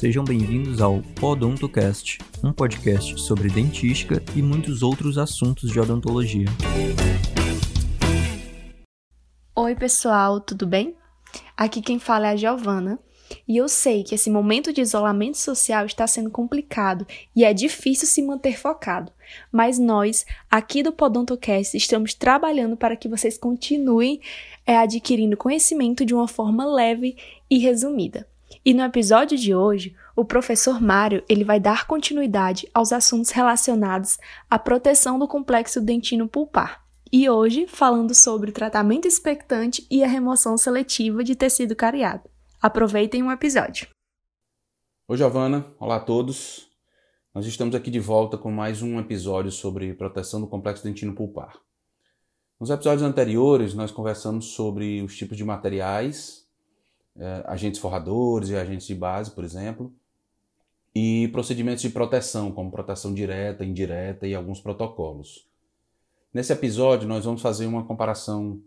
Sejam bem-vindos ao Podontocast, um podcast sobre dentística e muitos outros assuntos de odontologia. Oi, pessoal, tudo bem? Aqui quem fala é a Giovana. E eu sei que esse momento de isolamento social está sendo complicado e é difícil se manter focado. Mas nós, aqui do Podontocast, estamos trabalhando para que vocês continuem é, adquirindo conhecimento de uma forma leve e resumida. E no episódio de hoje, o professor Mário ele vai dar continuidade aos assuntos relacionados à proteção do complexo dentino pulpar. E hoje falando sobre o tratamento expectante e a remoção seletiva de tecido cariado. Aproveitem o episódio. Oi, Giovana. Olá a todos. Nós estamos aqui de volta com mais um episódio sobre proteção do complexo dentino pulpar. Nos episódios anteriores, nós conversamos sobre os tipos de materiais, eh, agentes forradores e agentes de base, por exemplo, e procedimentos de proteção, como proteção direta, indireta e alguns protocolos. Nesse episódio, nós vamos fazer uma comparação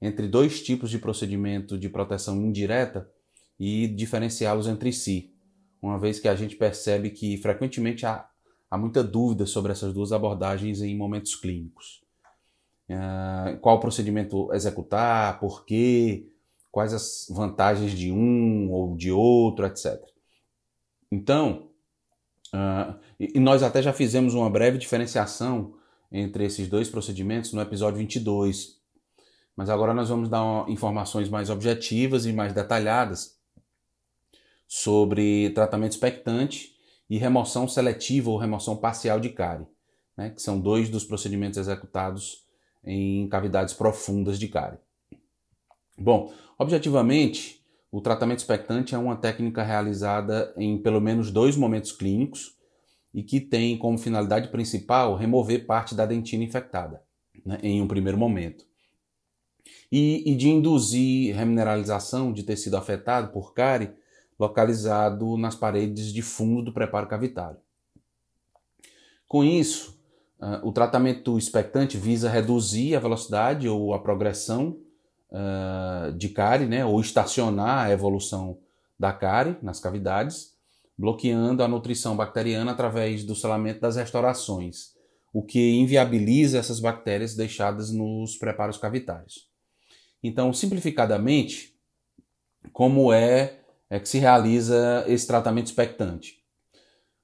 entre dois tipos de procedimento de proteção indireta e diferenciá-los entre si, uma vez que a gente percebe que frequentemente há, há muita dúvida sobre essas duas abordagens em momentos clínicos. Uh, qual procedimento executar, por quê, quais as vantagens de um ou de outro, etc. Então, uh, e nós até já fizemos uma breve diferenciação entre esses dois procedimentos no episódio 22, mas agora nós vamos dar informações mais objetivas e mais detalhadas sobre tratamento expectante e remoção seletiva ou remoção parcial de cárie, né, que são dois dos procedimentos executados em cavidades profundas de cárie. Bom, objetivamente, o tratamento expectante é uma técnica realizada em pelo menos dois momentos clínicos e que tem como finalidade principal remover parte da dentina infectada né, em um primeiro momento. E, e de induzir remineralização de tecido afetado por cárie localizado nas paredes de fundo do preparo cavitário. Com isso, uh, o tratamento expectante visa reduzir a velocidade ou a progressão uh, de cárie, né, ou estacionar a evolução da cárie nas cavidades, bloqueando a nutrição bacteriana através do selamento das restaurações, o que inviabiliza essas bactérias deixadas nos preparos cavitários. Então, simplificadamente, como é é que se realiza esse tratamento expectante?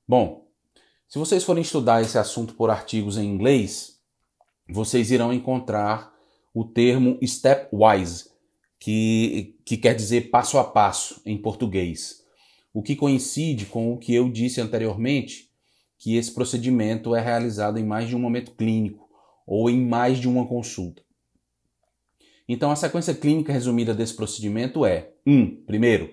Bom, se vocês forem estudar esse assunto por artigos em inglês, vocês irão encontrar o termo stepwise, que, que quer dizer passo a passo em português, o que coincide com o que eu disse anteriormente, que esse procedimento é realizado em mais de um momento clínico ou em mais de uma consulta. Então, a sequência clínica resumida desse procedimento é: 1. Um, primeiro,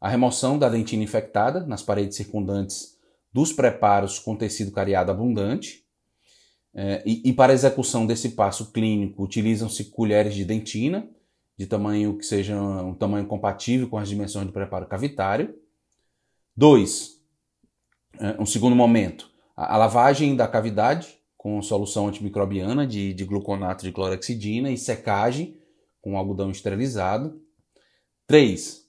a remoção da dentina infectada nas paredes circundantes dos preparos com tecido cariado abundante. É, e, e, para a execução desse passo clínico, utilizam-se colheres de dentina, de tamanho que seja um tamanho compatível com as dimensões do preparo cavitário. 2. É, um segundo momento, a, a, lavagem da cavidade com solução antimicrobiana de, de gluconato de clorexidina e secagem com algodão esterilizado. 3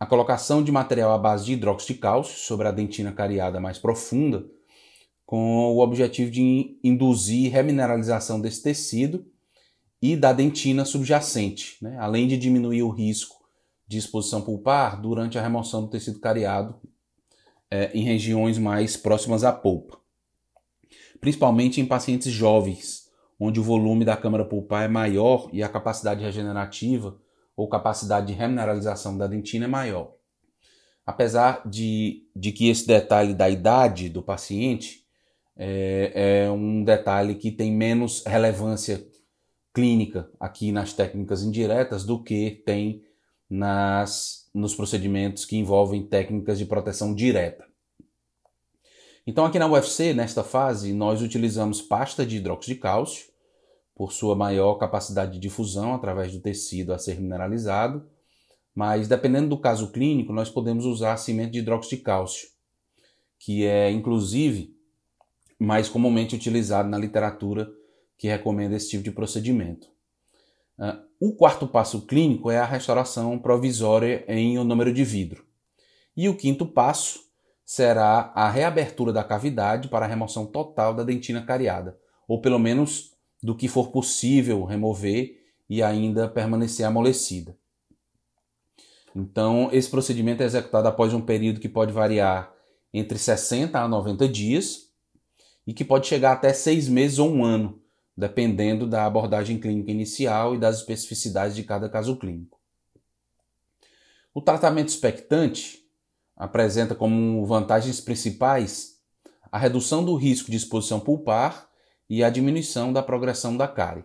a colocação de material à base de hidróxido de cálcio sobre a dentina cariada mais profunda, com o objetivo de induzir remineralização desse tecido e da dentina subjacente, né? além de diminuir o risco de exposição pulpar durante a remoção do tecido cariado é, em regiões mais próximas à polpa, principalmente em pacientes jovens, onde o volume da câmara pulpar é maior e a capacidade regenerativa ou capacidade de remineralização da dentina é maior. Apesar de, de que esse detalhe da idade do paciente é, é um detalhe que tem menos relevância clínica aqui nas técnicas indiretas do que tem nas, nos procedimentos que envolvem técnicas de proteção direta. Então, aqui na UFC, nesta fase, nós utilizamos pasta de hidróxido de cálcio, por sua maior capacidade de difusão através do tecido a ser mineralizado, mas dependendo do caso clínico, nós podemos usar cimento de hidróxido de cálcio, que é inclusive mais comumente utilizado na literatura que recomenda esse tipo de procedimento. Uh, o quarto passo clínico é a restauração provisória em o número de vidro. E o quinto passo será a reabertura da cavidade para a remoção total da dentina cariada, ou pelo menos do que for possível remover e ainda permanecer amolecida. Então, esse procedimento é executado após um período que pode variar entre 60 a 90 dias e que pode chegar até seis meses ou um ano, dependendo da abordagem clínica inicial e das especificidades de cada caso clínico. O tratamento expectante apresenta como vantagens principais a redução do risco de exposição pulpar e a diminuição da progressão da cárie.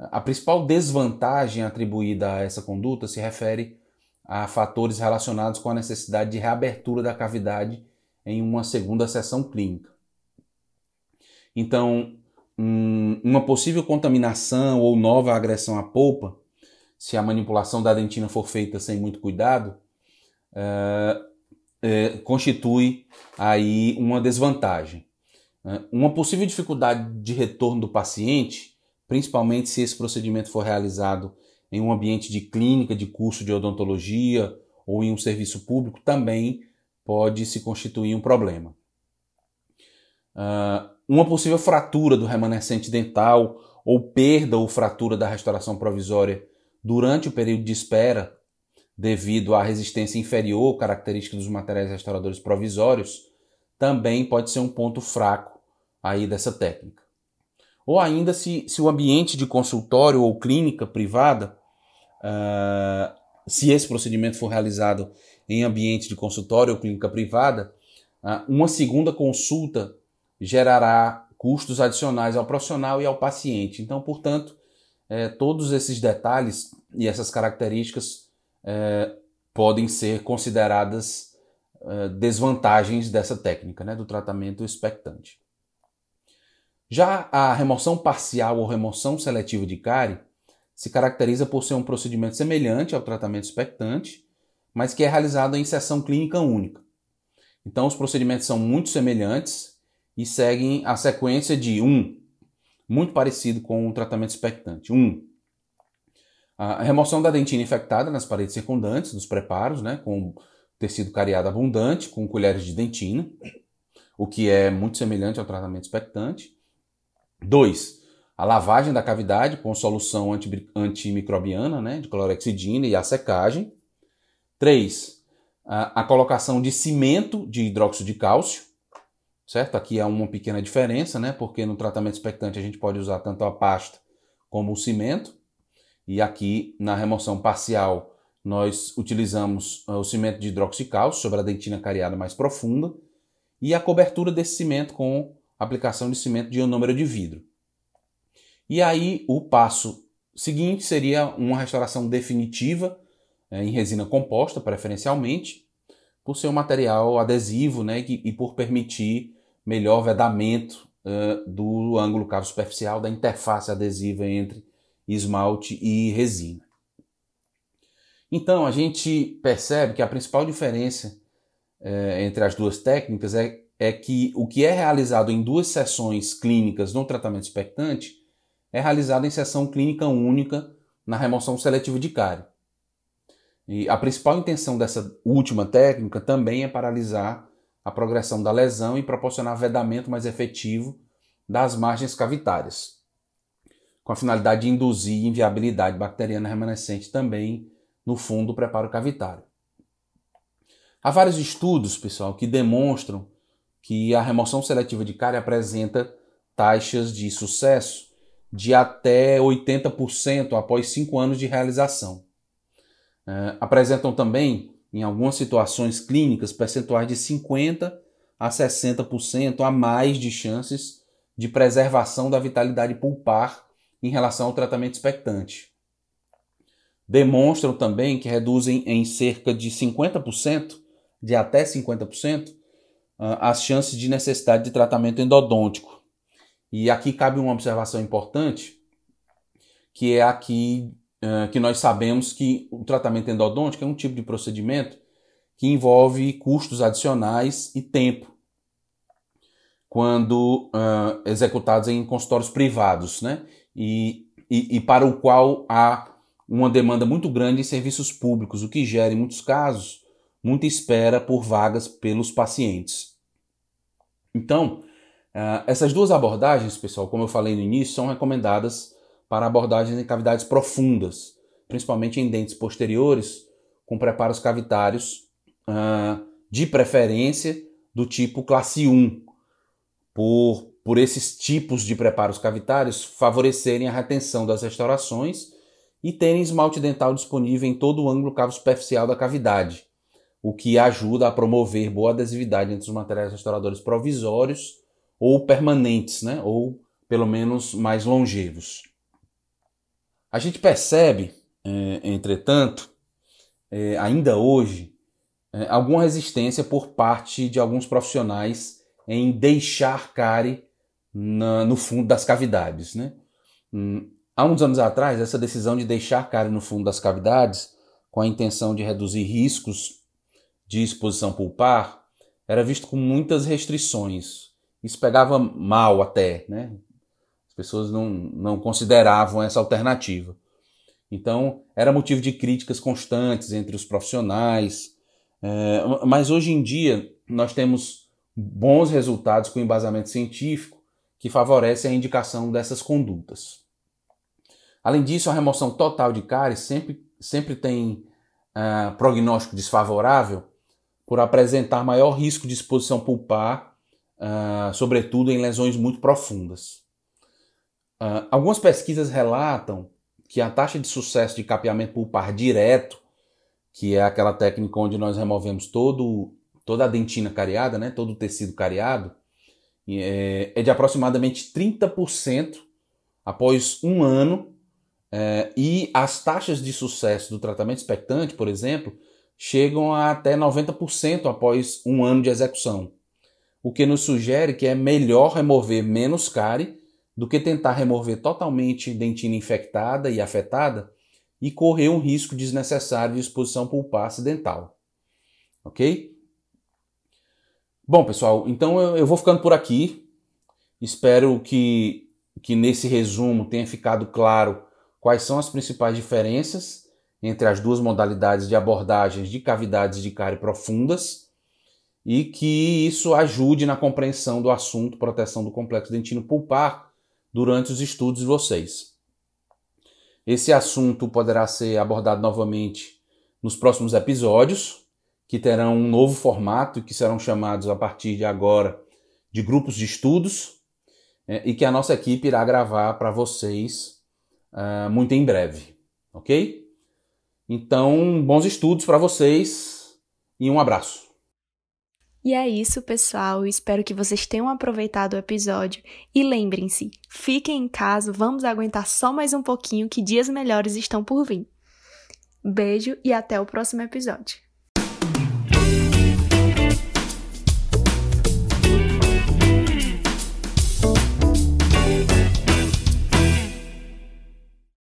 A principal desvantagem atribuída a essa conduta se refere a fatores relacionados com a necessidade de reabertura da cavidade em uma segunda sessão clínica. Então, uma possível contaminação ou nova agressão à polpa, se a manipulação da dentina for feita sem muito cuidado, é, é, constitui aí uma desvantagem. É, uma possível dificuldade de retorno do paciente, principalmente se esse procedimento for realizado em um ambiente de clínica, de curso de odontologia ou em um serviço público, também pode se constituir um problema. Uh, uma possível fratura do remanescente dental ou perda ou fratura da restauração provisória durante o período de espera devido à resistência inferior característica dos materiais restauradores provisórios, também pode ser um ponto fraco aí dessa técnica. Ou ainda se, se o ambiente de consultório ou clínica privada, uh, se esse procedimento for realizado em ambiente de consultório ou clínica privada, uh, uma segunda consulta gerará custos adicionais ao profissional e ao paciente. Então, portanto, eh, todos esses detalhes e essas características é, podem ser consideradas é, desvantagens dessa técnica, né, do tratamento expectante. Já a remoção parcial ou remoção seletiva de cárie se caracteriza por ser um procedimento semelhante ao tratamento expectante, mas que é realizado em sessão clínica única. Então, os procedimentos são muito semelhantes e seguem a sequência de um, muito parecido com o tratamento expectante. Um, a remoção da dentina infectada nas paredes circundantes dos preparos, né, com tecido cariado abundante, com colheres de dentina, o que é muito semelhante ao tratamento expectante. 2. A lavagem da cavidade com solução antimicrobiana, né, de clorexidina e a secagem. 3. A, a colocação de cimento de hidróxido de cálcio, certo? Aqui há uma pequena diferença, né, porque no tratamento expectante a gente pode usar tanto a pasta como o cimento. E aqui na remoção parcial nós utilizamos ah, o cimento de hidróxido de cálcio sobre a dentina cariada mais profunda e a cobertura desse cimento com aplicação de cimento de ionômero de vidro. E aí o passo seguinte seria uma restauração definitiva é, em resina composta, preferencialmente, por ser um material adesivo né, e por permitir melhor vedamento uh, do ângulo cavo superficial da interface adesiva entre esmalte e resina. Então a gente percebe que a principal diferença é, entre as duas técnicas é, é que o que é realizado em duas sessões clínicas no tratamento expectante é realizado em sessão clínica única na remoção seletiva de cárie. E a principal intenção dessa última técnica também é paralisar a progressão da lesão e proporcionar vedamento mais efetivo das margens cavitárias com a finalidade de induzir inviabilidade bacteriana remanescente também no fundo do preparo cavitário. Há vários estudos, pessoal, que demonstram que a remoção seletiva de cárie apresenta taxas de sucesso de até 80% após 5 anos de realização. É, apresentam também, em algumas situações clínicas, percentuais de 50% a 60% a mais de chances de preservação da vitalidade pulpar em relação ao tratamento expectante. Demonstram também que reduzem em cerca de 50%, de até 50%, ah, as chances de necessidade de tratamento endodôntico. E aqui cabe uma observação importante, que é aqui que nós sabemos que o tratamento endodôntico é um tipo de procedimento que envolve custos adicionais e tempo quando uh, executados em consultórios privados, né? e, e, e para o qual há uma demanda muito grande em serviços públicos, o que gera, em muitos casos, muita espera por vagas pelos pacientes. Então, uh, essas duas abordagens, pessoal, como eu falei no início, são recomendadas para abordagens em cavidades profundas, principalmente em dentes posteriores, com preparos cavitários, uh, de preferência do tipo classe 1, por, por esses tipos de preparos cavitários favorecerem a retenção das restaurações e terem esmalte dental disponível em todo o ângulo cavo superficial da cavidade, o que ajuda a promover boa adesividade entre os materiais restauradores provisórios ou permanentes, né? ou pelo menos mais longevos. A gente percebe, é, entretanto, é, ainda hoje, é, alguma resistência por parte de alguns profissionais em deixar cárie na, no fundo das cavidades. Né? Hum, há uns anos atrás, essa decisão de deixar cárie no fundo das cavidades, com a intenção de reduzir riscos de exposição pulpar era visto com muitas restrições. Isso pegava mal até, né? As pessoas não, não consideravam essa alternativa. Então, era motivo de críticas constantes entre os profissionais. É, mas hoje em dia, nós temos bons resultados com embasamento científico que favorece a indicação dessas condutas. Além disso, a remoção total de cáries sempre, sempre tem uh, prognóstico desfavorável por apresentar maior risco de exposição pulpar, uh, sobretudo em lesões muito profundas. Uh, algumas pesquisas relatam que a taxa de sucesso de capeamento pulpar direto, que é aquela técnica onde nós removemos todo, toda a dentina cariada, né, todo o tecido cariado, é, é de aproximadamente 30% após um ano, é, e as taxas de sucesso do tratamento expectante, por exemplo, chegam a até 90% após um ano de execução, o que nos sugere que é melhor remover menos cárie do que tentar remover totalmente dentina infectada e afetada e correr um risco desnecessário de exposição pulpar acidental. Ok? Bom, pessoal, então eu vou ficando por aqui. Espero que, que nesse resumo tenha ficado claro quais são as principais diferenças entre as duas modalidades de abordagens de cavidades de cárie profundas e que isso ajude na compreensão do assunto proteção do complexo dentino pulpar durante os estudos de vocês. Esse assunto poderá ser abordado novamente nos próximos episódios, que terão um novo formato que serão chamados a partir de agora de grupos de estudos, é, e que a nossa equipe irá gravar para vocês uh, muito em breve, ok? Então, bons estudos para vocês e um abraço. E é isso, pessoal. Espero que vocês tenham aproveitado o episódio. E lembrem-se, fiquem em casa, vamos aguentar só mais um pouquinho que dias melhores estão por vir. Beijo e até o próximo episódio.